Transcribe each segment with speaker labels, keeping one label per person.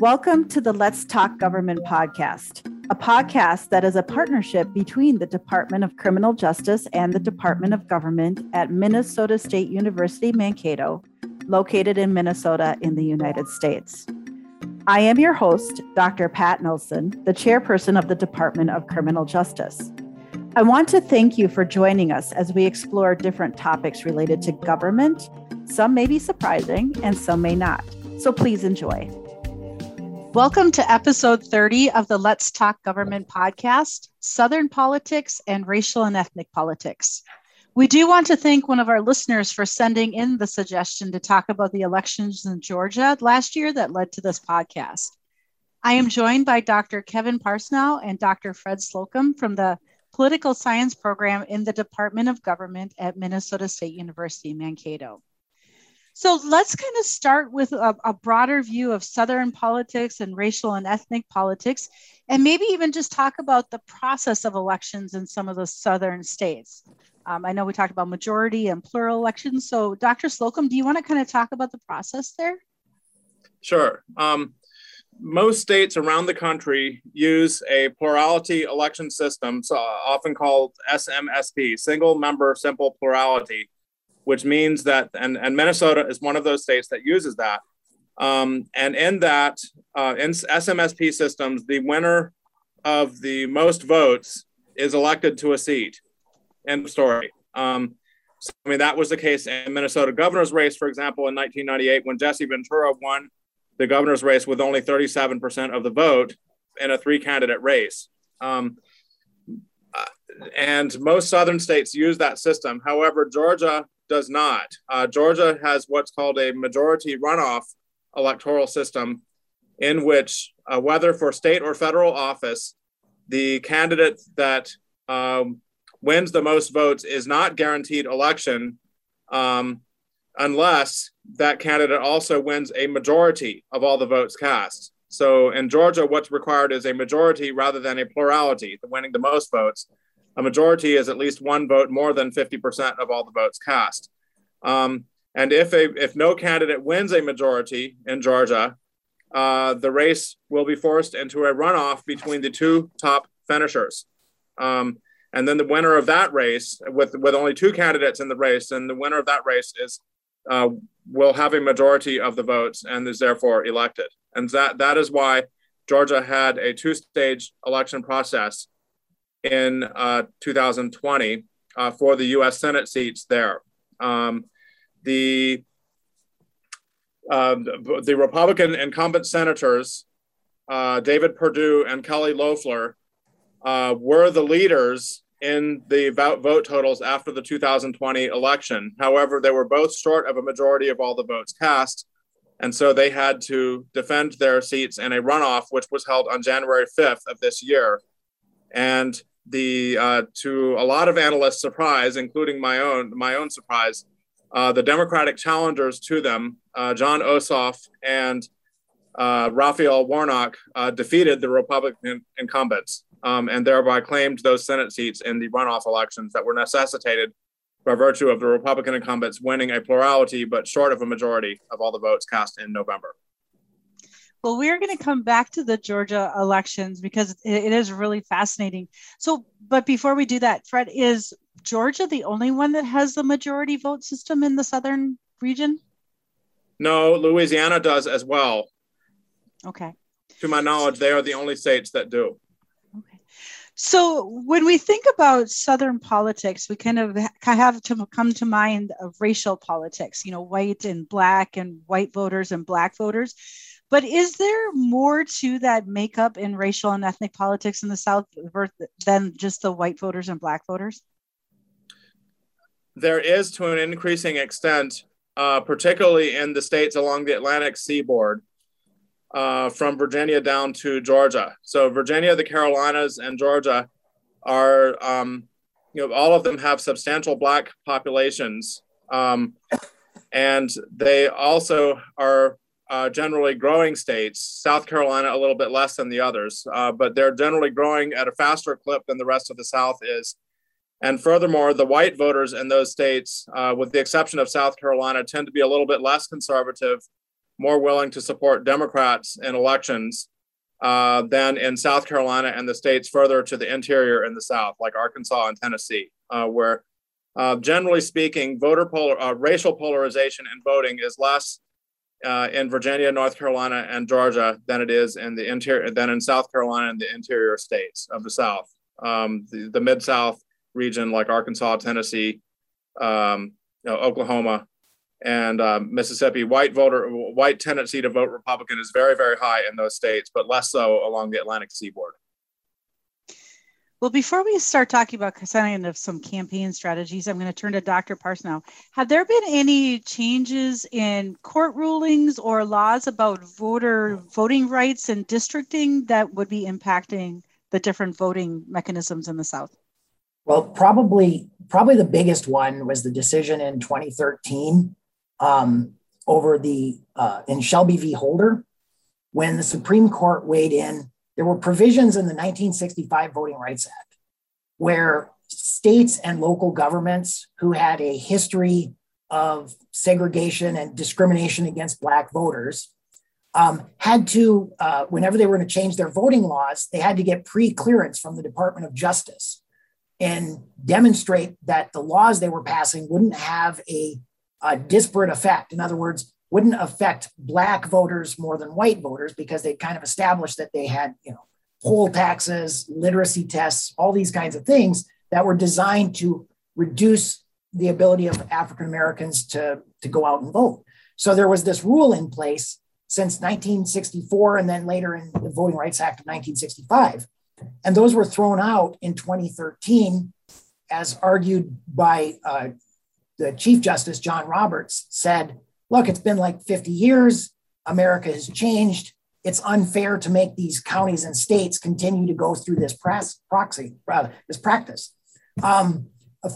Speaker 1: Welcome to the Let's Talk Government podcast, a podcast that is a partnership between the Department of Criminal Justice and the Department of Government at Minnesota State University Mankato, located in Minnesota in the United States. I am your host, Dr. Pat Nelson, the chairperson of the Department of Criminal Justice. I want to thank you for joining us as we explore different topics related to government. Some may be surprising and some may not. So please enjoy. Welcome to episode 30 of the Let's Talk Government podcast Southern Politics and Racial and Ethnic Politics. We do want to thank one of our listeners for sending in the suggestion to talk about the elections in Georgia last year that led to this podcast. I am joined by Dr. Kevin Parsneau and Dr. Fred Slocum from the Political Science Program in the Department of Government at Minnesota State University, Mankato. So let's kind of start with a, a, broader view of Southern politics and racial and ethnic politics, and maybe even just talk about the process of elections in some of the Southern states. Um, I know we talked about majority and plural elections. So, Dr. Slocum, do you want to kind of talk about the process there?
Speaker 2: Sure. Um, most states around the country use a plurality election system, so often called SMSP, single member simple plurality which means that, and, and Minnesota is one of those states that uses that. Um, and in that, uh, in SMSP systems, the winner of the most votes is elected to a seat. End of story. Um, so, I mean, that was the case in Minnesota governor's race, for example, in 1998 when Jesse Ventura won the governor's race with only 37% of the vote in a three candidate race. Um, uh, and most southern states use that system. However, Georgia does not. Uh, Georgia has what's called a majority runoff electoral system, in which, uh, whether for state or federal office, the candidate that um, wins the most votes is not guaranteed election um, unless that candidate also wins a majority of all the votes cast. So in Georgia, what's required is a majority rather than a plurality, the winning the most votes a majority is at least one vote more than 50% of all the votes cast. Um, and if, a, if no candidate wins a majority in Georgia, uh, the race will be forced into a runoff between the two top finishers. Um, and then the winner of that race, with, with only two candidates in the race, and the winner of that race is uh, will have a majority of the votes and is therefore elected. And that, that is why Georgia had a two stage election process in uh, 2020 uh, for the U.S. Senate seats there. Um, the uh, the Republican incumbent senators, uh, David Perdue and Kelly Loeffler, uh, were the leaders in the vote, vote totals after the 2020 election. However, they were both short of a majority of all the votes cast. And so they had to defend their seats in a runoff, which was held on January 5th of this year. And the uh, to a lot of analysts' surprise, including my own my own surprise, uh, the Democratic challengers to them, uh, Jon Ossoff and uh, Raphael Warnock, uh, defeated the Republican incumbents um, and thereby claimed those Senate seats in the runoff elections that were necessitated by virtue of the Republican incumbents winning a plurality but short of a majority of all the votes cast in November.
Speaker 1: Well, we are going to come back to the Georgia elections because it, it is really fascinating. So, but before we do that, Fred, is Georgia the only one that has the majority vote system in the southern region?
Speaker 2: No, Louisiana does as well.
Speaker 1: Okay.
Speaker 2: To my knowledge, they are the only states that do.
Speaker 1: Okay. So when we think about Southern politics, we kind of have to come to mind of racial politics, you know, white and black and white voters and black voters. But is there more to that makeup in racial and ethnic politics in the South than just the white voters and black voters?
Speaker 2: There is to an increasing extent, uh, particularly in the states along the Atlantic seaboard, uh, from Virginia down to Georgia. So, Virginia, the Carolinas, and Georgia are, um, you know, all of them have substantial Black populations. Um, and they also are uh, generally growing states. South Carolina, a little bit less than the others, uh, but they're generally growing at a faster clip than the rest of the South is. And furthermore, the white voters in those states, uh, with the exception of South Carolina, tend to be a little bit less conservative more willing to support Democrats in elections uh, than in South Carolina and the states further to the interior in the South, like Arkansas and Tennessee, uh, where uh, generally speaking, voter polar, racial polarization in voting is less uh, in Virginia, North Carolina, and Georgia than it is in the interior than in South Carolina and the interior states of the South. Um, the, the mid South region, like Arkansas, Tennessee, um, you know, Oklahoma, and um, Mississippi, white voter white tendency to vote Republican is very very high in those states, but less so along the Atlantic seaboard.
Speaker 1: Well, before we start talking about some campaign strategies, I'm going to turn to Dr. Parsneau. Have there been any changes in court rulings or laws about voter voting rights and districting that would be impacting the different voting mechanisms in the South?
Speaker 3: Well, probably probably the biggest one was the decision in 2013 um, over the uh, in Shelby v. Holder when the Supreme Court weighed in there were provisions in the 1965 Voting Rights Act where states and local governments who had a history of segregation and discrimination against Black voters um, had to, uh, whenever they were going to change their voting laws, they had to get pre clearance from the Department of Justice and demonstrate that the laws they were passing wouldn't have a, a disparate effect. In other words, wouldn't affect black voters more than white voters because they kind of established that they had, you know, poll taxes, literacy tests, all these kinds of things that were designed to reduce the ability of African Americans to, to go out and vote. So there was this rule in place since 1964 and then later in the Voting Rights Act of 1965. And those were thrown out in 2013 as argued by uh, the Chief Justice John Roberts said look, it's been like 50 years. America has changed. It's unfair to make these counties and states continue to go through this proxy, rather, this practice. Um,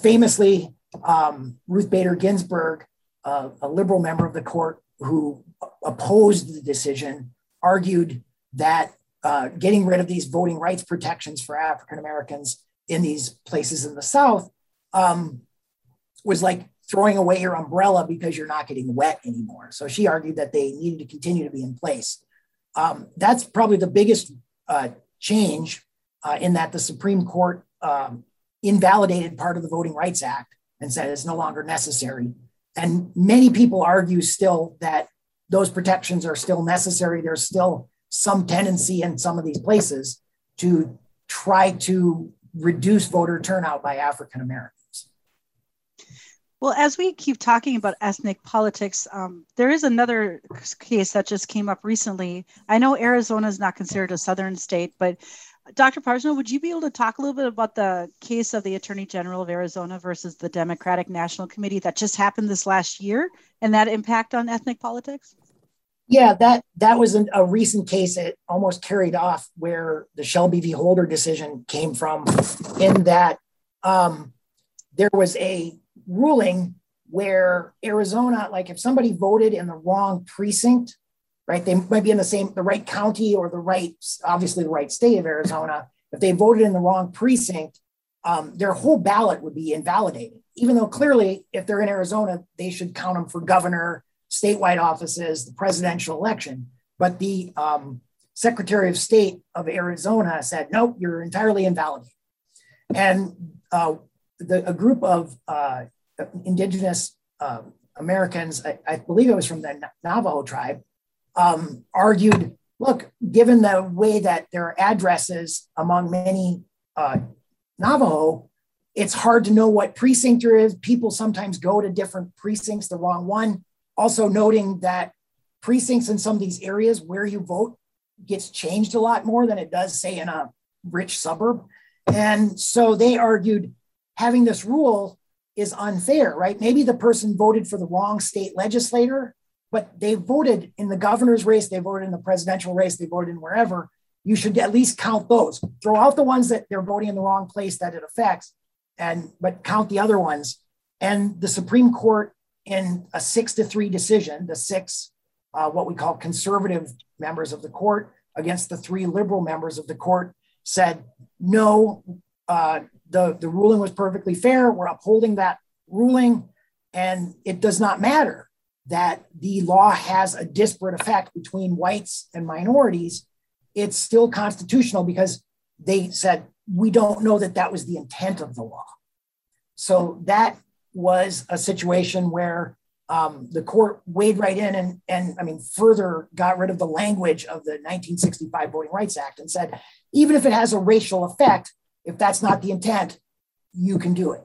Speaker 3: famously, um, Ruth Bader Ginsburg, uh, a liberal member of the court who opposed the decision, argued that uh, getting rid of these voting rights protections for African Americans in these places in the South um, was like throwing away your umbrella because you're not getting wet anymore. So she argued that they needed to continue to be in place. Um, that's probably the biggest uh, change uh, in that the Supreme Court um, invalidated part of the Voting Rights Act and said it's no longer necessary. And many people argue still that those protections are still necessary. There's still some tendency in some of these places to try to reduce voter turnout by African Americans.
Speaker 1: Well, as we keep talking about ethnic politics, um, there is another case that just came up recently. I know Arizona is not considered a southern state, but Dr. Parsneau, would you be able to talk a little bit about the case of the Attorney General of Arizona versus the Democratic National Committee that just happened this last year and that impact on ethnic politics?
Speaker 3: Yeah, that that was an, a recent case that almost carried off where the Shelby v. Holder decision came from, in that um, there was a ruling where Arizona, like if somebody voted in the wrong precinct, right, they might be in the same, the right county or the right, obviously the right state of Arizona. If they voted in the wrong precinct, um, their whole ballot would be invalidated. Even though clearly, if they're in Arizona, they should count them for governor, statewide offices, the presidential election. But the um, Secretary of State of Arizona said, nope, you're entirely invalidated. And uh, the, a group of uh, indigenous uh, Americans, I, I, believe it was from the Navajo tribe, um, argued look, given the way that there are addresses among many uh, Navajo, it's hard to know what precinct there is. People sometimes go to different precincts, the wrong one. Also, noting that precincts in some of these areas where you vote gets changed a lot more than it does, say, in a rich suburb. And so they argued having this rule is unfair, right? Maybe the person voted for the wrong state legislator, but they voted in the governor's race, they voted in the presidential race, they voted in wherever. You should at least count those. Throw out the ones that they're voting in the wrong place that it affects, and but count the other ones. And the Supreme Court, in a six to three decision, the six uh, what we call conservative members of the court against the three liberal members of the court, said no. Uh, the, the ruling was perfectly fair. We're upholding that ruling, and it does not matter that the law has a disparate effect between whites and minorities, it's still constitutional because they said, we don't know that that was the intent of the law. So that was a situation where um, the court weighed right in and, and, I mean, further got rid of the language of the 1965 Voting Rights Act and said, even if it has a racial effect, if that's not the intent, you can do it.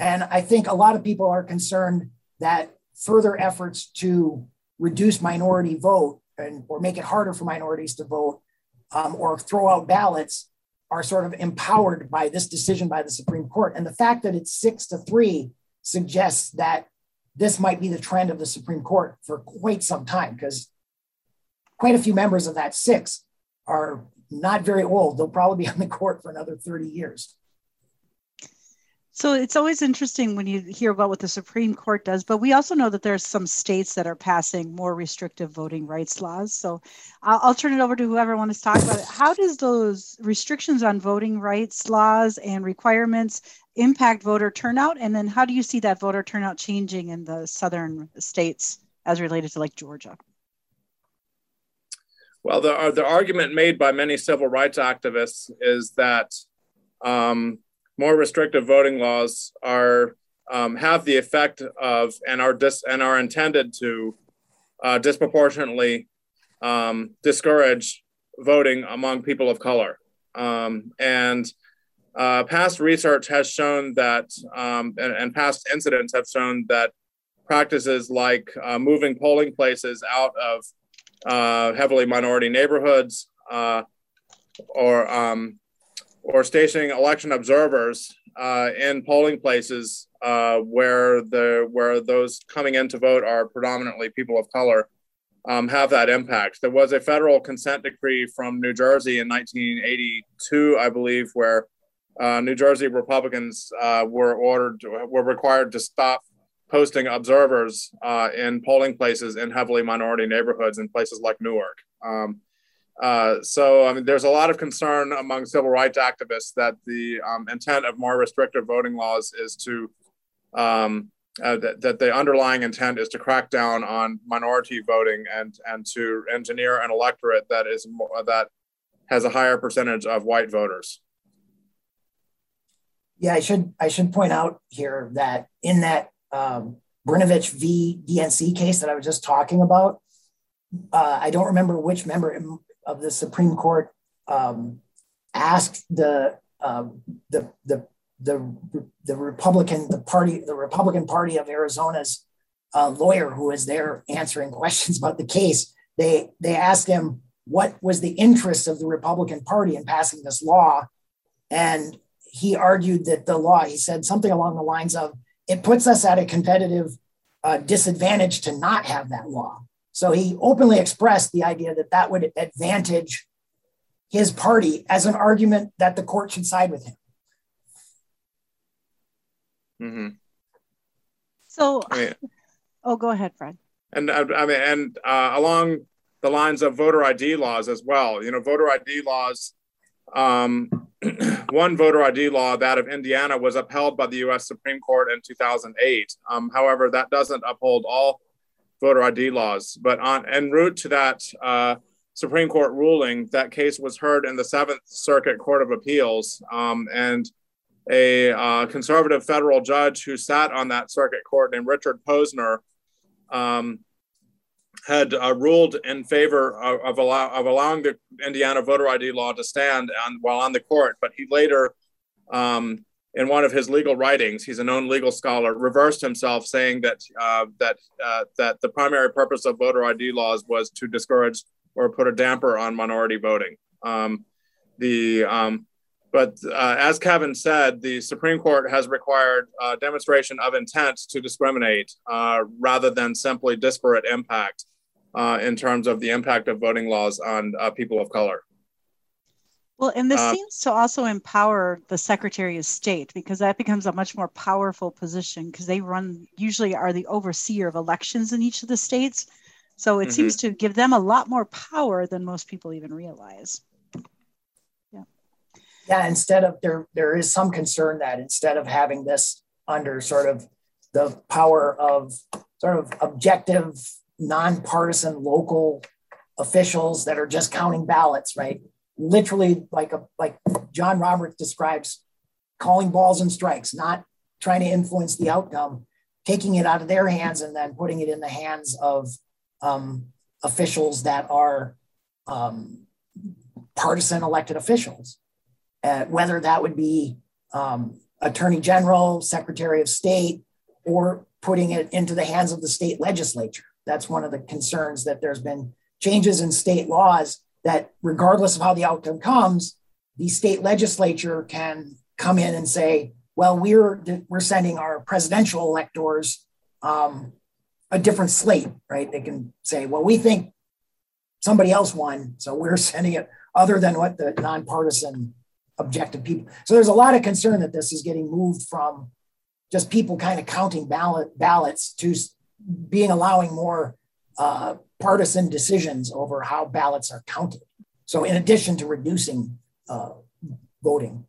Speaker 3: And I think a lot of people are concerned that further efforts to reduce minority vote and or make it harder for minorities to vote um, or throw out ballots are sort of empowered by this decision by the Supreme Court. And the fact that it's six to three suggests that this might be the trend of the Supreme Court for quite some time because quite a few members of that six are not very old. They'll probably be on the court for another 30 years.
Speaker 1: So it's always interesting when you hear about what the Supreme Court does, but we also know that there's some states that are passing more restrictive voting rights laws. So I'll, I'll, turn it over to whoever wants to talk about it. How does those restrictions on voting rights laws and requirements impact voter turnout? And then how do you see that voter turnout changing in the southern states as related to like Georgia?
Speaker 2: Well, the, uh, the argument made by many civil rights activists is that um, more restrictive voting laws are um, have the effect of and are dis- and are intended to uh, disproportionately um, discourage voting among people of color. Um, and uh, past research has shown that, um, and, and, past incidents have shown that practices like uh, moving polling places out of uh, heavily minority neighborhoods uh, or um, or stationing election observers uh, in polling places uh, where the where those coming in to vote are predominantly people of color um, have that impact. There was a federal consent decree from New Jersey in 1982, I believe, where uh, New Jersey Republicans uh, were ordered were required to stop posting observers uh, in polling places in heavily minority neighborhoods in places like Newark. Um, uh, so, I mean, there's a lot of concern among civil rights activists that the um, intent of more restrictive voting laws is to um, uh, that, that, the underlying intent is to crack down on minority voting and and to engineer an electorate that is more, that has a higher percentage of white voters.
Speaker 3: Yeah, I should I should point out here that in that um, Brnovich v. DNC case that I was just talking about, uh, I don't remember which member of the Supreme Court um, asked the, um, the, the, the, the Republican, the party, the Republican Party of Arizona's uh, lawyer who was there answering questions about the case. They, they asked him what was the interest of the Republican Party in passing this law. And he argued that the law, he said something along the lines of, it puts us at a competitive uh, disadvantage to not have that law. So he openly expressed the idea that that would advantage his party as an argument that the court should side with him.
Speaker 2: Mm-hmm.
Speaker 1: So, I mean, oh, go ahead, Fred.
Speaker 2: And uh, I mean, and uh, along the lines of voter ID laws as well. You know, voter ID laws. Um, one voter ID law, that of Indiana, was upheld by the U.S. Supreme Court in 2008. Um, however, that doesn't uphold all voter ID laws. But on en route to that uh, Supreme Court ruling, that case was heard in the Seventh Circuit Court of Appeals, um, and a uh, conservative federal judge who sat on that circuit court named Richard Posner um, had uh, ruled in favor of, of, allow, of, allowing the Indiana voter ID law to stand on, while on the court. But he later um, in one of his legal writings, he's a known legal scholar, reversed himself, saying that uh, that uh, that the primary purpose of voter ID laws was to discourage or put a damper on minority voting. Um, the um, but uh, as Kevin said, the Supreme Court has required uh, demonstration of intent to discriminate uh, rather than simply disparate impact uh, in terms of the impact of voting laws on people of color.
Speaker 1: Well, and this uh, seems to also empower the Secretary of State because that becomes a much more powerful position because they run usually are the overseer of elections in each of the states. So it mm-hmm. seems to give them a lot more power than most people even realize.
Speaker 3: Yeah. Instead of there, there is some concern that instead of having this under sort of the power of sort of objective, nonpartisan local officials that are just counting ballots, right? Literally, like a like John Roberts describes, calling balls and strikes, not trying to influence the outcome, taking it out of their hands and then putting it in the hands of um, officials that are um, partisan elected officials, uh, whether that would be um, attorney general, secretary of state, or putting it into the hands of the state legislature. That's one of the concerns that there's been changes in state laws that, regardless of how the outcome comes, the state legislature can come in and say, well, we're, we're sending our presidential electors um, a different slate, right? They can say, well, we think somebody else won, so we're sending it other than what the nonpartisan objective people. So there's a lot of concern that this is getting moved from just people kind of counting ballot ballots to being allowing more uh, partisan decisions over how ballots are counted. So in addition to reducing uh, voting,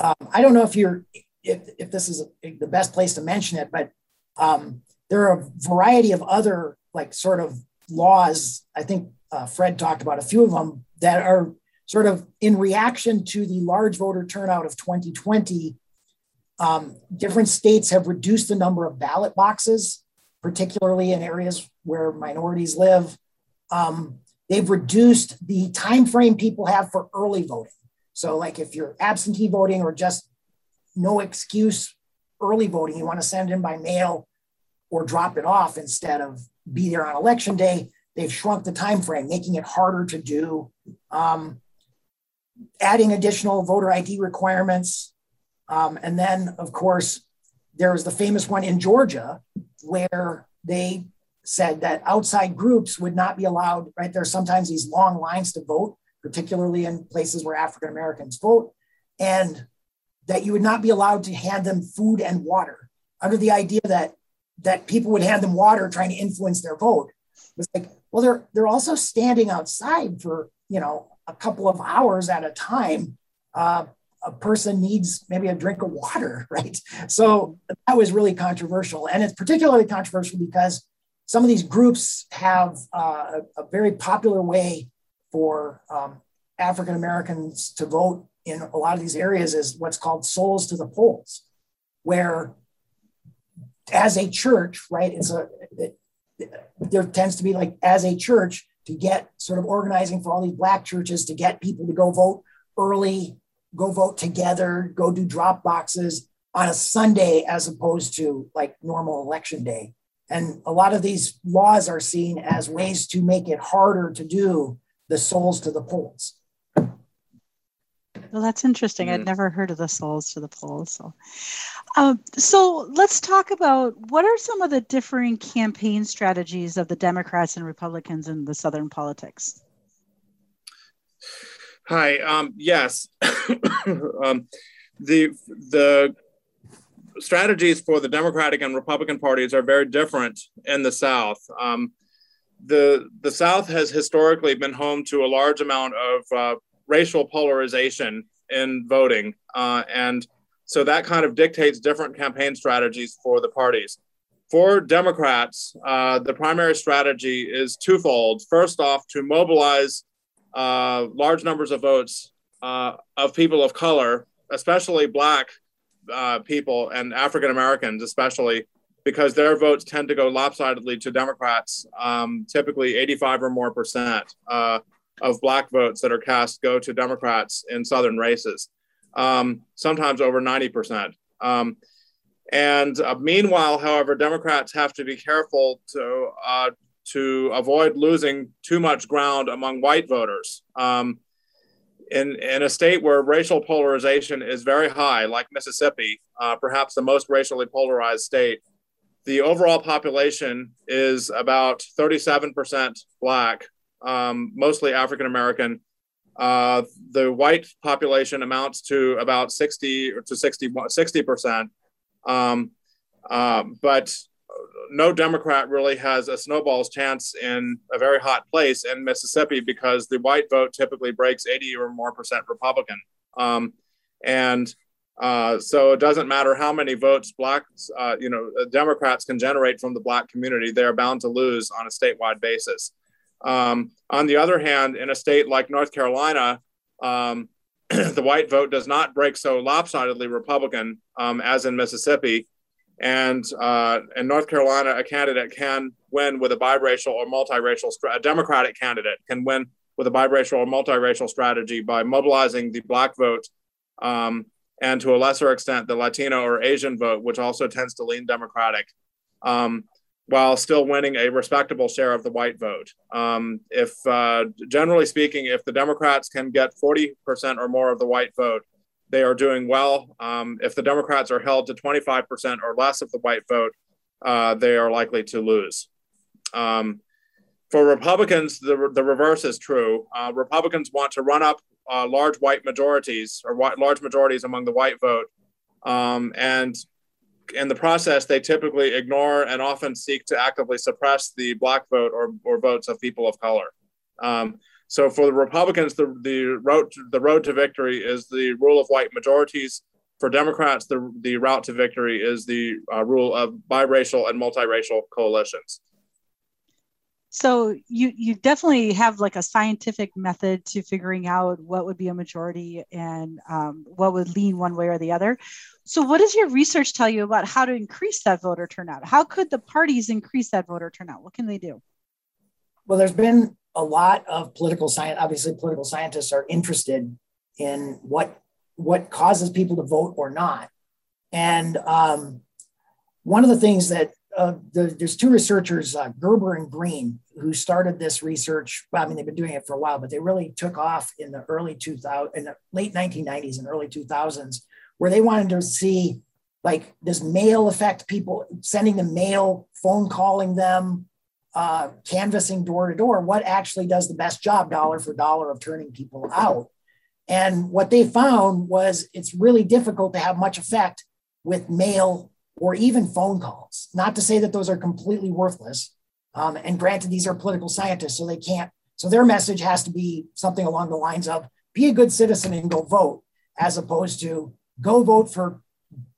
Speaker 3: um, I don't know if you're if, if this is the best place to mention it, but um, there are a variety of other like sort of laws. I think uh, Fred talked about a few of them that are sort of in reaction to the large voter turnout of 2020. Um, different states have reduced the number of ballot boxes, particularly in areas where minorities live. Um, they've reduced the time frame people have for early voting. So, like if you're absentee voting or just no excuse early voting, you want to send in by mail or drop it off instead of be there on election day. They've shrunk the time frame, making it harder to do. Um, adding additional voter ID requirements, um, and then of course there was the famous one in Georgia where they said that outside groups would not be allowed. Right there's sometimes these long lines to vote, particularly in places where African Americans vote, and that you would not be allowed to hand them food and water under the idea that that people would hand them water trying to influence their vote. It's like, well, they're they're also standing outside for you know a couple of hours at a time. Uh, a person needs maybe a drink of water, right? So that was really controversial, and it's particularly controversial because some of these groups have uh, a, a, very popular way for um, African Americans to vote in a lot of these areas is what's called souls to the polls, where as a church, right, it's a it, there tends to be like as a church to get sort of organizing for all these black churches to get people to go vote early, go vote together, go do drop boxes on a Sunday as opposed to like normal election day. And a lot of these laws are seen as ways to make it harder to do the souls to the polls.
Speaker 4: Well, that's interesting. Mm-hmm. I'd never heard of the souls to the polls. So, um, so let's talk about what are some of the differing campaign strategies of the Democrats and Republicans in the Southern politics.
Speaker 2: Hi. Um, yes, um, the the strategies for the Democratic and Republican parties are very different in the South. Um, the the South has historically been home to a large amount of uh, racial polarization in voting. Uh, and so that kind of dictates different campaign strategies for the parties. For Democrats, uh, the primary strategy is twofold. First off, to mobilize uh, large numbers of votes uh, of people of color, especially Black uh, people and African Americans, especially because their votes tend to go lopsidedly to Democrats, um, typically 85 or more percent. Of black votes that are cast go to Democrats in Southern races, um, sometimes over 90%. Um, and uh, meanwhile, however, Democrats have to be careful to, uh, to avoid losing too much ground among white voters. Um, in, in a state where racial polarization is very high, like Mississippi, uh, perhaps the most racially polarized state, the overall population is about 37% Black, um, mostly African American. Uh, the white population amounts to about 60 to 60 percent. Um, uh, but no Democrat really has a snowball's chance in a very hot place in Mississippi because the white vote typically breaks 80 or more percent Republican. Um, and Uh, so it doesn't matter how many votes blacks, uh, you know, Democrats can generate from the black community; they are bound to lose on a statewide basis. Um, on the other hand, in a state like North Carolina, um, the white vote does not break so lopsidedly Republican um, as in Mississippi. And uh, in North Carolina, a candidate can win with a biracial or multiracial, a Democratic candidate can win with a biracial or multiracial strategy by mobilizing the black vote um, and to a lesser extent the Latino or Asian vote, which also tends to lean Democratic. Um, while still winning a respectable share of the white vote. Um, if, uh, generally speaking, if the Democrats can get 40% or more of the white vote, they are doing well. Um, if the Democrats are held to 25% or less of the white vote, uh, they are likely to lose. Um, for Republicans, the, the reverse is true. Uh, Republicans want to run up uh, large white majorities or large majorities among the white vote um, and in the process, they typically ignore and often seek to actively suppress the black vote or, or votes of people of color. Um, so for the Republicans, the, the, road, to, the road to victory is the rule of white majorities. For Democrats, the, the route to victory is the uh, rule of biracial and multiracial coalitions
Speaker 4: so you you definitely have like a scientific method to figuring out what would be a majority and um, what would lean one way or the other. So what does your research tell you about how to increase that voter turnout? How could the parties increase that voter turnout? What can they do?
Speaker 3: Well there's been a lot of political science obviously political scientists are interested in what what causes people to vote or not. And um, one of the things that uh, the, there's two researchers, uh, Gerber and Green, who started this research. Well, I mean, they've been doing it for a while, but they really took off in the early 2000, in the late 1990s and early 2000s, where they wanted to see like does mail affect people, sending them mail, phone calling them, uh, canvassing door to door. What actually does the best job, dollar for dollar, of turning people out? And what they found was it's really difficult to have much effect with mail or even phone calls. Not to say that those are completely worthless. Um, and granted, these are political scientists, so they can't. So their message has to be something along the lines of be a good citizen and go vote, as opposed to go vote for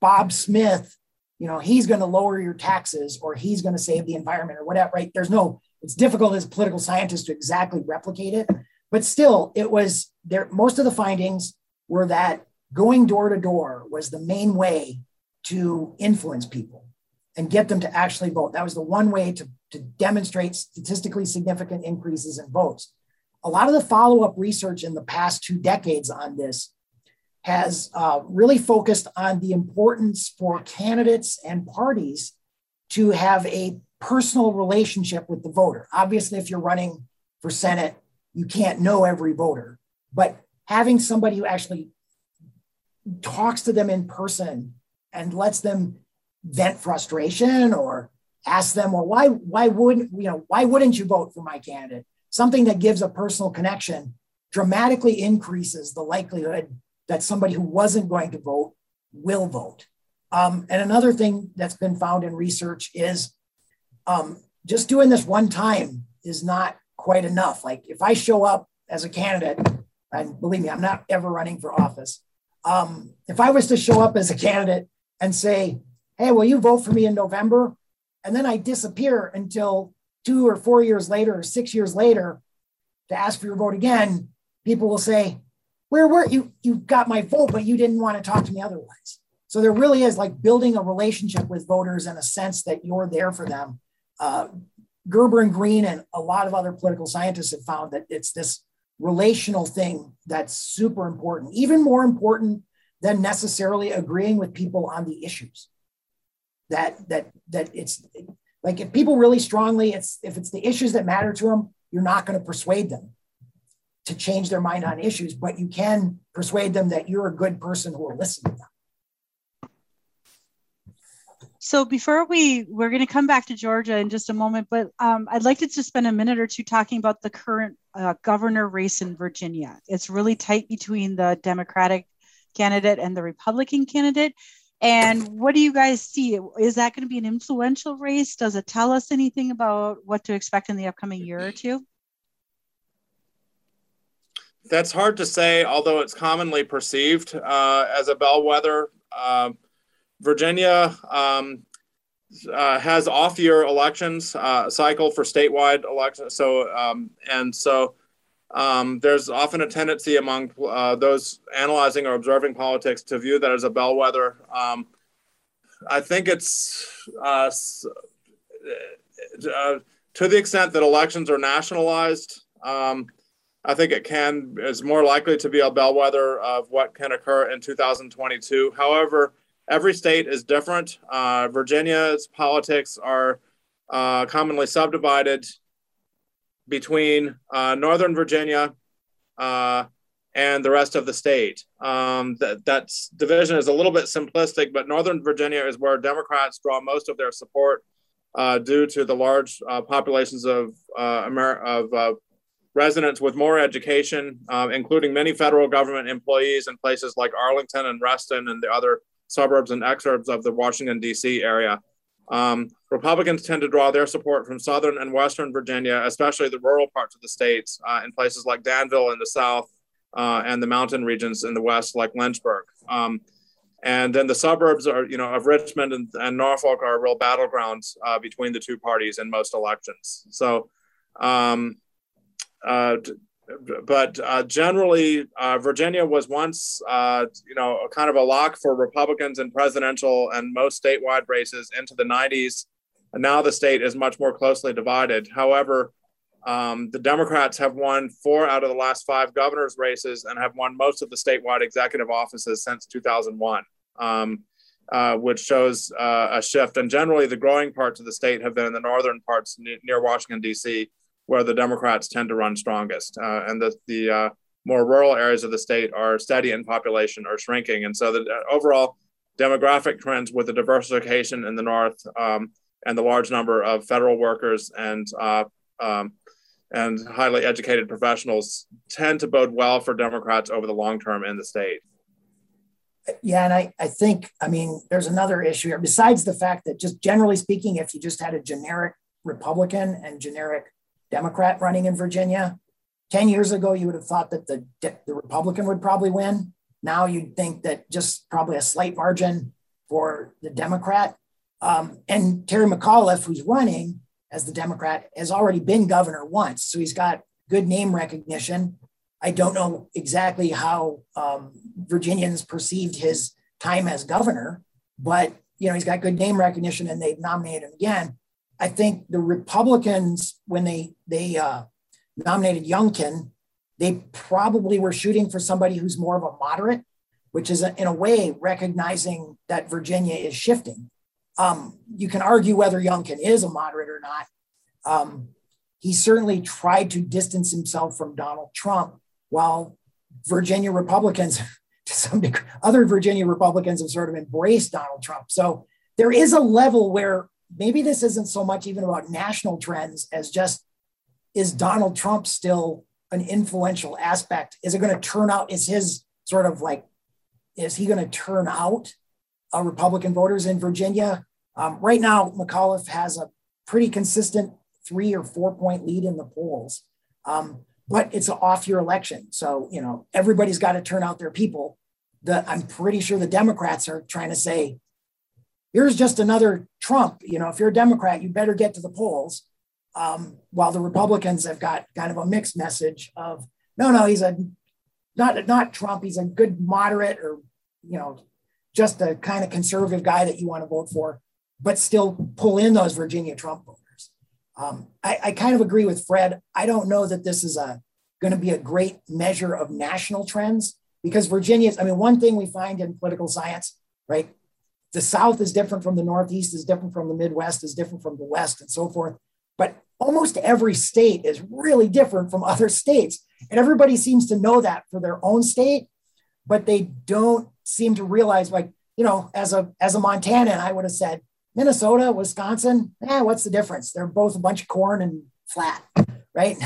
Speaker 3: Bob Smith. You know, he's going to lower your taxes or he's going to save the environment or whatever, right? There's no, it's difficult as political scientists to exactly replicate it. But still, it was there. Most of the findings were that going door to door was the main way to influence people and get them to actually vote. That was the one way to, to demonstrate statistically significant increases in votes. A lot of the follow up research in the past two decades on this has uh, really focused on the importance for candidates and parties to have a personal relationship with the voter. Obviously, if you're running for Senate, you can't know every voter, but having somebody who actually talks to them in person and lets them vent frustration or ask them, well, why, why wouldn't, you know, why wouldn't you vote for my candidate? Something that gives a personal connection dramatically increases the likelihood that somebody who wasn't going to vote will vote. Um, and another thing that's been found in research is um, just doing this one time is not quite enough. Like if I show up as a candidate, and believe me, I'm not ever running for office. Um, if I was to show up as a candidate and say, hey, will you vote for me in November? And then I disappear until two or four years later or six years later to ask for your vote again, people will say, where were you? You got my vote, but you didn't want to talk to me otherwise. So there really is like building a relationship with voters and a sense that you're there for them. Uh, Gerber and Green and a lot of other political scientists have found that it's this relational thing that's super important, even more important than necessarily agreeing with people on the issues. That that that it's like if people really strongly, it's if it's the issues that matter to them, you're not going to persuade them to change their mind on issues, but you can persuade them that you're a good person who will listen to them.
Speaker 4: So before we we're going to come back to Georgia in just a moment, but um, I'd like to just spend a minute or two talking about the current uh, governor race in Virginia. It's really tight between the Democratic candidate and the Republican candidate. And what do you guys see? Is that going to be an influential race? Does it tell us anything about what to expect in the upcoming year or two?
Speaker 2: that's hard to say, although it's commonly perceived uh, as a bellwether. Uh, Virginia um, uh, has off-year elections uh, cycle for statewide elections. So um, and so um, there's often a tendency among uh, those analyzing or observing politics to view that as a bellwether. Um, I think it's uh, uh, to the extent that elections are nationalized. Um, I think it can is more likely to be a bellwether of what can occur in 2022. However, every state is different. Uh, Virginia's politics are uh, commonly subdivided between uh, Northern Virginia uh, and the rest of the state. Um, that division is a little bit simplistic, but Northern Virginia is where Democrats draw most of their support uh, due to the large uh, populations of Amer- of residents with more education, including many federal government employees in places like Arlington and Reston and the other suburbs and exurbs of the Washington, D.C. area. Um, Republicans tend to draw their support from Southern and Western Virginia, especially the rural parts of the states, uh, in places like Danville in the South uh, and the mountain regions in the West, like Lynchburg. Um, and then the suburbs are, you know, of Richmond and, and Norfolk are real battlegrounds uh, between the two parties in most elections. So, um, uh, but uh, generally, uh, Virginia was once, uh, you know, kind of a lock for Republicans in presidential and most statewide races into the 90s. And now the state is much more closely divided. However, um, the Democrats have won four out of the last five governor's races and have won most of the statewide executive offices since 2001, um, uh, which shows uh, a shift. And generally, the growing parts of the state have been in the northern parts near Washington, D.C where the Democrats tend to run strongest, uh, and the the uh, more rural areas of the state are steady in population or shrinking, and so the uh, overall demographic trends with the diversification in the north um, and the large number of federal workers and uh, um, and highly educated professionals tend to bode well for Democrats over the long term in the state.
Speaker 3: Yeah, and I, I think, I mean, there's another issue here. Besides the fact that, just generally speaking, if you just had a generic Republican and generic Democrat running in Virginia. 10 years ago, you would have thought that the, the Republican would probably win. Now you'd think that just probably a slight margin for the Democrat. Um, and Terry McAuliffe, who's running as the Democrat, has already been governor once. So he's got good name recognition. I don't know exactly how um, Virginians perceived his time as governor, but you know he's got good name recognition, and they've nominated him again. I think the Republicans, when they they uh, nominated Youngkin, they probably were shooting for somebody who's more of a moderate, which is a, in a way recognizing that Virginia is shifting. Um, you can argue whether Youngkin is a moderate or not. Um, he certainly tried to distance himself from Donald Trump, while Virginia Republicans, to some degree, other Virginia Republicans have sort of embraced Donald Trump. So there is a level where maybe this isn't so much even about national trends as just is Donald Trump still an influential aspect? Is it going to turn out? Is his sort of like, is he going to turn out Republican voters in Virginia? Um, right now, McAuliffe has a pretty consistent three or four point lead in the polls. Um, but it's an off year election. So, you know, everybody's got to turn out their people. The, I'm pretty sure the Democrats are trying to say, here's just another Trump. You know, if you're a Democrat, you better get to the polls. Um, while the Republicans have got kind of a mixed message of no, no, he's a not not Trump. He's a good moderate or you know just a kind of conservative guy that you want to vote for, but still pull in those Virginia Trump voters. Um, I, I kind of agree with Fred. I don't know that this is a going to be a great measure of national trends because Virginia. I mean, one thing we find in political science, right? The South is different from the Northeast, is different from the Midwest, is different from the West, and so forth. But almost every state is really different from other states. And everybody seems to know that for their own state, but they don't seem to realize, like, you know, as a as a Montanan, I would have said Minnesota, Wisconsin, eh, what's the difference? They're both a bunch of corn and flat, right?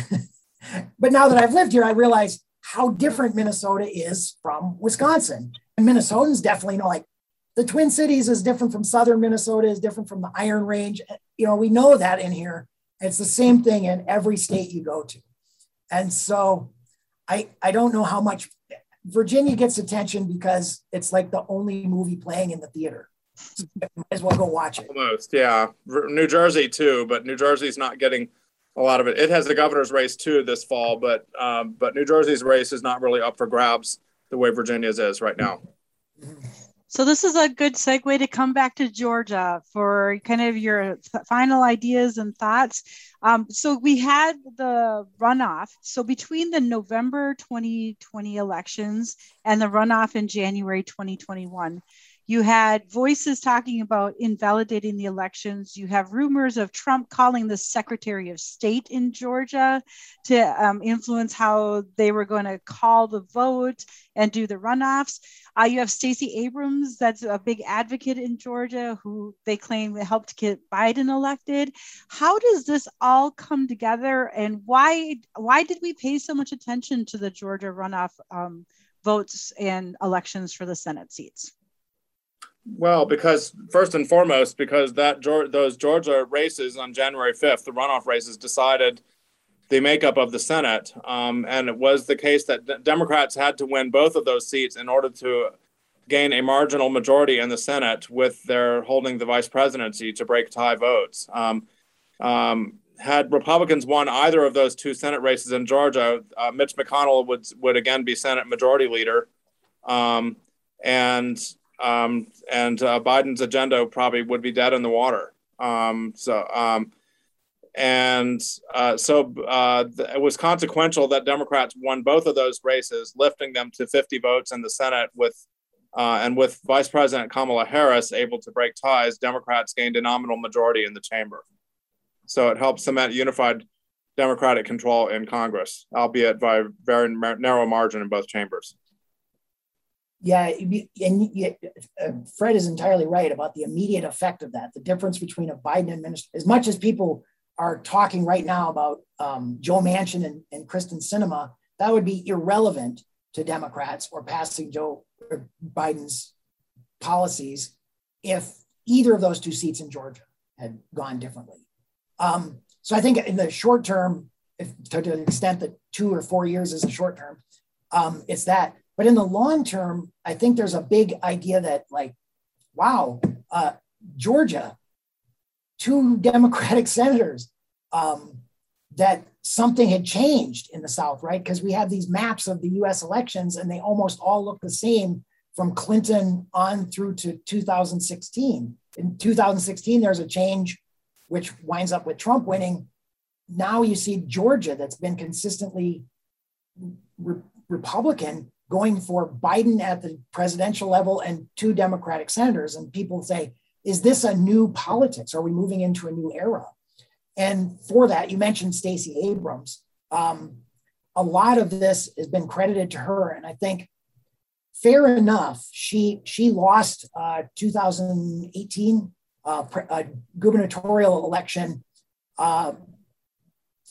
Speaker 3: but now that I've lived here, I realize how different Minnesota is from Wisconsin. And Minnesotans definitely know, like, the Twin Cities is different from southern Minnesota, is different from the Iron Range. You know, we know that in here. It's the same thing in every state you go to. And so I, I don't know how much Virginia gets attention because it's like the only movie playing in the theater. Might as well go watch it.
Speaker 2: Almost, yeah. New Jersey too, but New Jersey's not getting a lot of it. It has the governor's race too this fall, but um, but New Jersey's race is not really up for grabs the way Virginia's is right now.
Speaker 4: So this is a good segue to come back to Georgia for kind of your th- final ideas and thoughts. Um, so we had the runoff. So between the November 2020 elections and the runoff in January 2021, you had voices talking about invalidating the elections. You have rumors of Trump calling the Secretary of State in Georgia to um, influence how they were going to call the vote and do the runoffs. Uh, you have Stacey Abrams, that's a big advocate in Georgia, who they claim helped get Biden elected. How does this all come together, and why why did we pay so much attention to the Georgia runoff um, votes and elections for the Senate seats?
Speaker 2: Well, because first and foremost, because that those Georgia races on January 5th, the runoff races decided the makeup of the Senate. Um, and it was the case that Democrats had to win both of those seats in order to gain a marginal majority in the Senate with their holding the vice presidency to break tie votes. Um, um, had Republicans won either of those two Senate races in Georgia, uh, Mitch McConnell would would again be Senate Majority Leader, um, and um, and uh, Biden's agenda probably would be dead in the water. Um, so, um, and uh, so uh, it was consequential that Democrats won both of those races, lifting them to 50 votes in the Senate. With uh, and with Vice President Kamala Harris able to break ties, Democrats gained a nominal majority in the chamber. So it helped cement unified Democratic control in Congress, albeit by a very narrow margin in both chambers.
Speaker 3: Yeah, and uh, Fred is entirely right about the immediate effect of that. The difference between a Biden administration, as much as people are talking right now about um, Joe Manchin and, and Kyrsten Sinema, that would be irrelevant to Democrats or passing Joe or Biden's policies if either of those two seats in Georgia had gone differently. Um, so I think in the short term, if, to the extent that two or four years is a short term, um, it's that. But in the long term, I think there's a big idea that, like, wow, uh, Georgia, two Democratic senators, um, that something had changed in the South, right? Because we have these maps of the US elections and they almost all look the same from Clinton on through to 2016. In 2016, there's a change which winds up with Trump winning. Now you see Georgia that's been consistently re- Republican going for Biden at the presidential level and two Democratic senators. And people say, is this a new politics? Are we moving into a new era? And for that, you mentioned Stacey Abrams. Um, a lot of this has been credited to her, and I think fair enough. She she lost uh, 2018 uh, pre- uh, gubernatorial election. Uh,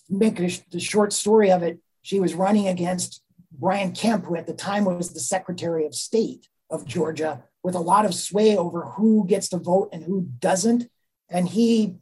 Speaker 3: make a, the short story of it, she was running against Brian Kemp, who at the time was the Secretary of State of Georgia, with a lot of sway over who gets to vote and who doesn't. And he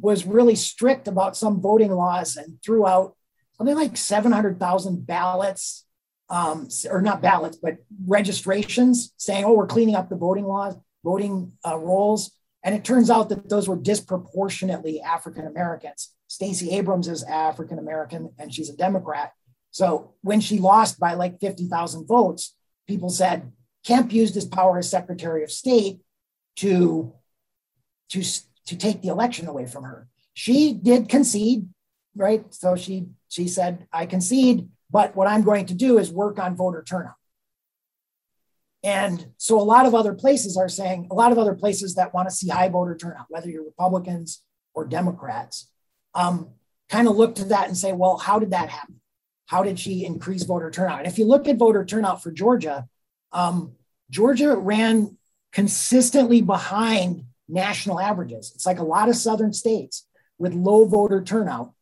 Speaker 3: was really strict about some voting laws and threw out something like 700,000 ballots, um, or not ballots, but registrations saying, oh, we're cleaning up the voting laws, voting uh, rolls. And it turns out that those were disproportionately African Americans. Stacey Abrams is African American and she's a Democrat. So when she lost by like 50,000 votes, people said Kemp used his power as Secretary of State to, to, to take the election away from her. She did concede, right? So she she said, I concede, but what I'm going to do is work on voter turnout. And so a lot of other places are saying, a lot of other places that want to see high voter turnout, whether you're Republicans or Democrats, um, kind of look to that and say, well, how did that happen? How did she increase voter turnout? And if you look at voter turnout for Georgia, um, Georgia ran consistently behind national averages. It's like a lot of southern states with low voter turnout.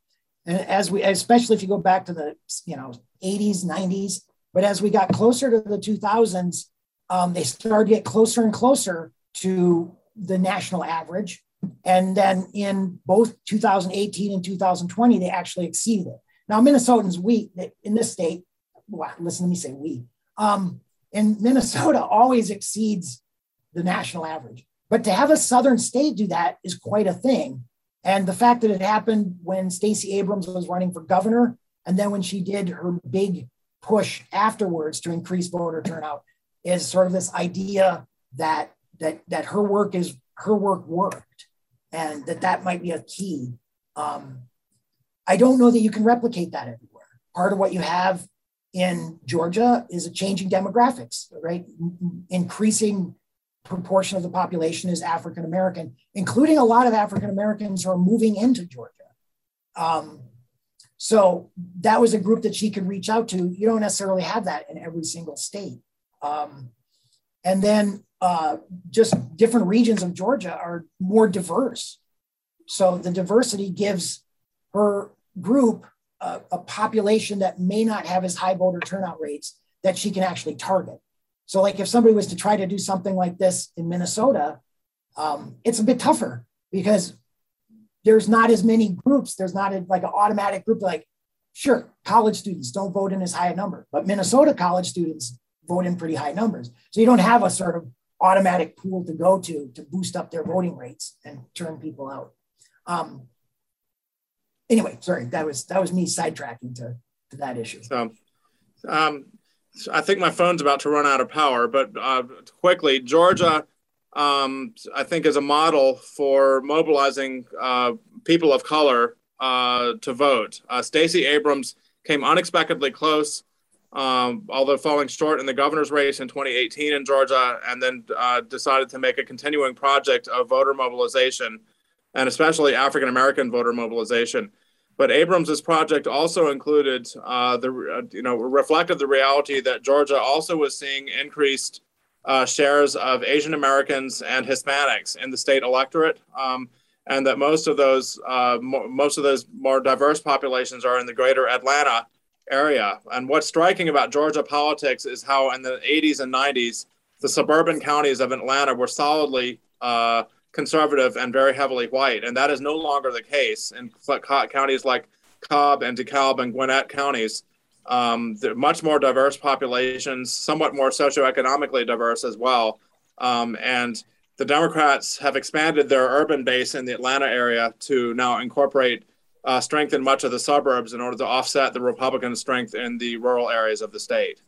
Speaker 3: And as we, especially if you go back to the you know 80s, 90s, but as we got closer to the 2000s, um, they started to get closer and closer to the national average. And then in both 2018 and 2020, they actually exceeded it. Now, Minnesotans, we in this state, well, listen to me say we, um, in Minnesota always exceeds the national average. But to have a southern state do that is quite a thing. And the fact that it happened when Stacey Abrams was running for governor, and then when she did her big push afterwards to increase voter turnout, is sort of this idea that that that her work is her work worked, and that that might be a key. Um, I don't know that you can replicate that everywhere. Part of what you have in Georgia is a changing demographics, right? Increasing proportion of the population is African American, including a lot of African Americans who are moving into Georgia. Um, so that was a group that she could reach out to. You don't necessarily have that in every single state. Um, and then uh, just different regions of Georgia are more diverse. So the diversity gives her group a, a population that may not have as high voter turnout rates that she can actually target. So, like if somebody was to try to do something like this in Minnesota, um, it's a bit tougher because there's not as many groups. There's not a, like an automatic group like, sure, college students don't vote in as high a number, but Minnesota college students vote in pretty high numbers. So you don't have a sort of automatic pool to go to to boost up their voting rates and turn people out. Um, anyway, sorry, that was that was me sidetracking to to that issue.
Speaker 2: So, um, I think my phone's about to run out of power, but uh, quickly, Georgia, um, I think, is a model for mobilizing uh, people of color uh, to vote. Uh, Stacey Abrams came unexpectedly close, um, although falling short in the governor's race in 2018 in Georgia, and then uh, decided to make a continuing project of voter mobilization, and especially African American voter mobilization. But Abrams's project also included uh, the, uh, you know, reflected the reality that Georgia also was seeing increased uh, shares of Asian Americans and Hispanics in the state electorate, um, and that most of those uh, mo- most of those more diverse populations are in the greater Atlanta area. And what's striking about Georgia politics is how in the 80s and 90s, the suburban counties of Atlanta were solidly uh, conservative and very heavily white. And that is no longer the case in counties like Cobb and DeKalb and Gwinnett counties. Um, they're much more diverse populations, somewhat more socioeconomically diverse as well. Um, and the Democrats have expanded their urban base in the Atlanta area to now incorporate uh, strength in much of the suburbs in order to offset the Republican strength in the rural areas of the state.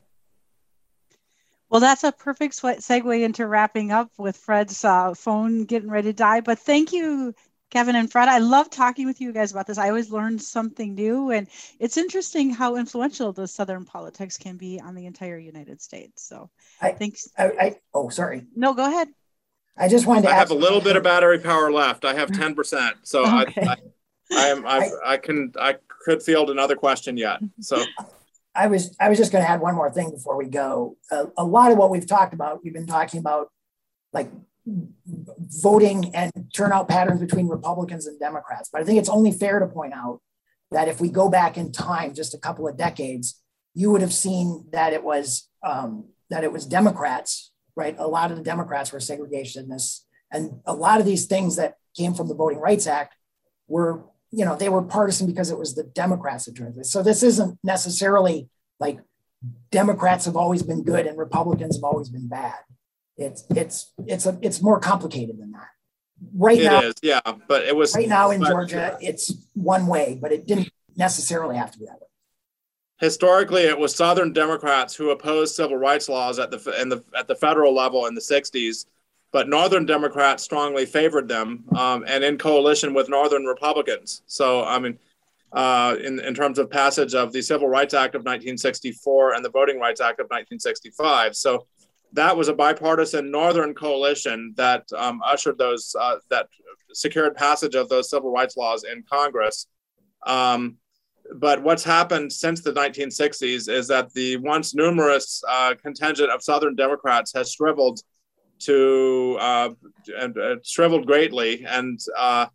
Speaker 4: Well, that's a perfect segue into wrapping up with Fred's uh, phone getting ready to die. But thank you, Kevin and Fred. I love talking with you guys about this. I always learn something new, and it's interesting how influential the Southern politics can be on the entire United States. So,
Speaker 3: I, thanks. I, I oh, sorry.
Speaker 4: No, go ahead.
Speaker 3: I just wanted to.
Speaker 2: I have a little bit of battery power left. I have ten percent, so okay. I, I, I am. I, I can. I could field another question yet. So
Speaker 3: I was I was just going to add one more thing before we go. A lot of what we've talked about, we've been talking about like voting and turnout patterns between Republicans and Democrats. But I think it's only fair to point out that if we go back in time just a couple of decades, you would have seen that it was um, that it was Democrats, right? A lot of the Democrats were segregationists, and a lot of these things that came from the Voting Rights Act were you know, they were partisan because it was the Democrats that drove this. So this isn't necessarily like Democrats have always been good and Republicans have always been bad. It's it's it's a it's more complicated than that. Right
Speaker 2: it
Speaker 3: now,
Speaker 2: is, yeah, but it was
Speaker 3: right now in Georgia, it's one way, but it didn't necessarily have to be that way.
Speaker 2: Historically, it was Southern Democrats who opposed civil rights laws at the in the at the federal level in the '60s but Northern Democrats strongly favored them um, and in coalition with Northern Republicans. So, I mean, uh, in, in terms of passage of the Civil Rights Act of 1964 and the Voting Rights Act of 1965. So, that was a bipartisan Northern coalition that um, ushered those, uh, that secured passage of those civil rights laws in Congress. Um, but what's happened since the 1960s is that the once numerous uh, contingent of Southern Democrats has shriveled to uh, and uh, shriveled greatly, and uh,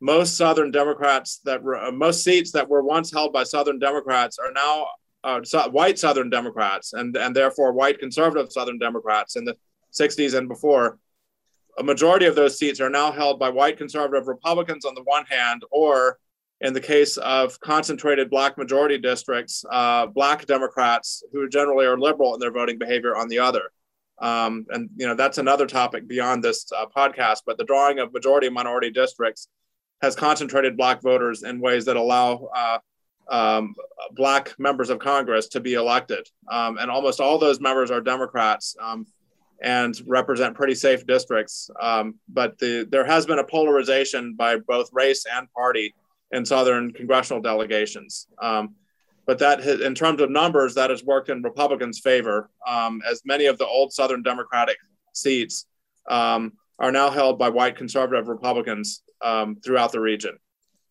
Speaker 2: most Southern Democrats that were uh, most seats that were once held by Southern Democrats are now uh, so, white Southern Democrats, and and therefore white conservative Southern Democrats in the 60s and before. A majority of those seats are now held by white conservative Republicans on the one hand, or in the case of concentrated black majority districts, uh, black Democrats who generally are liberal in their voting behavior on the other. Um, and you know that's another topic beyond this uh, podcast. But the drawing of majority minority districts has concentrated black voters in ways that allow uh, um, black members of Congress to be elected. Um, and almost all those members are Democrats um, and represent pretty safe districts. Um, but the, there has been a polarization by both race and party in Southern congressional delegations. Um, but that, in terms of numbers, that has worked in Republicans' favor, um, as many of the old Southern Democratic seats um, are now held by white conservative Republicans um, throughout the region.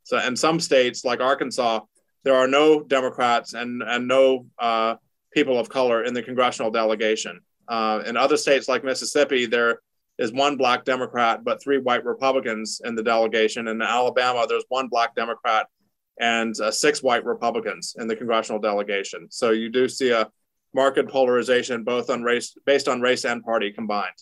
Speaker 2: So, in some states like Arkansas, there are no Democrats and and no uh, people of color in the congressional delegation. Uh, in other states like Mississippi, there is one black Democrat, but three white Republicans in the delegation. In Alabama, there's one black Democrat and uh, six white Republicans in the congressional delegation. So you do see a marked polarization both on race, based on race and party combined.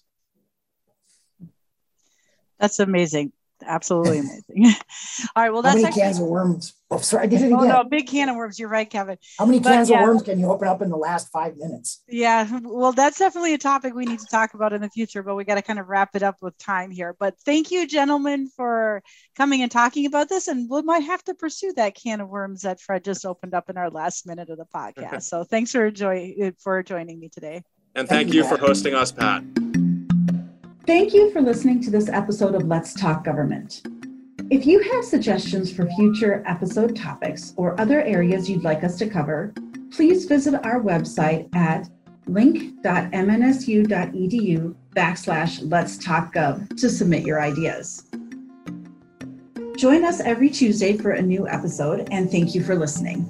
Speaker 4: That's amazing absolutely amazing. All right, well, that's
Speaker 3: how many
Speaker 4: actually,
Speaker 3: cans of worms? Oh, sorry, I did it again. Oh
Speaker 4: no, big can of worms. You're right, Kevin.
Speaker 3: How many cans yeah. of worms can you open up in the last five minutes?
Speaker 4: Yeah, well, that's definitely a topic we need to talk about in the future, but we got to kind of wrap it up with time here. But thank you, gentlemen, for coming and talking about this, and we might have to pursue that can of worms that Fred just opened up in our last minute of the podcast. so thanks for joy for joining me today.
Speaker 2: And thank, thank you, you for hosting us, Pat.
Speaker 1: Thank you for listening to this episode of Let's Talk Government. If you have suggestions for future episode topics or other areas you'd like us to cover, please visit our website at link.mnsu.edu backslash let's talk gov to submit your ideas. Join us every Tuesday for a new episode, and thank you for listening.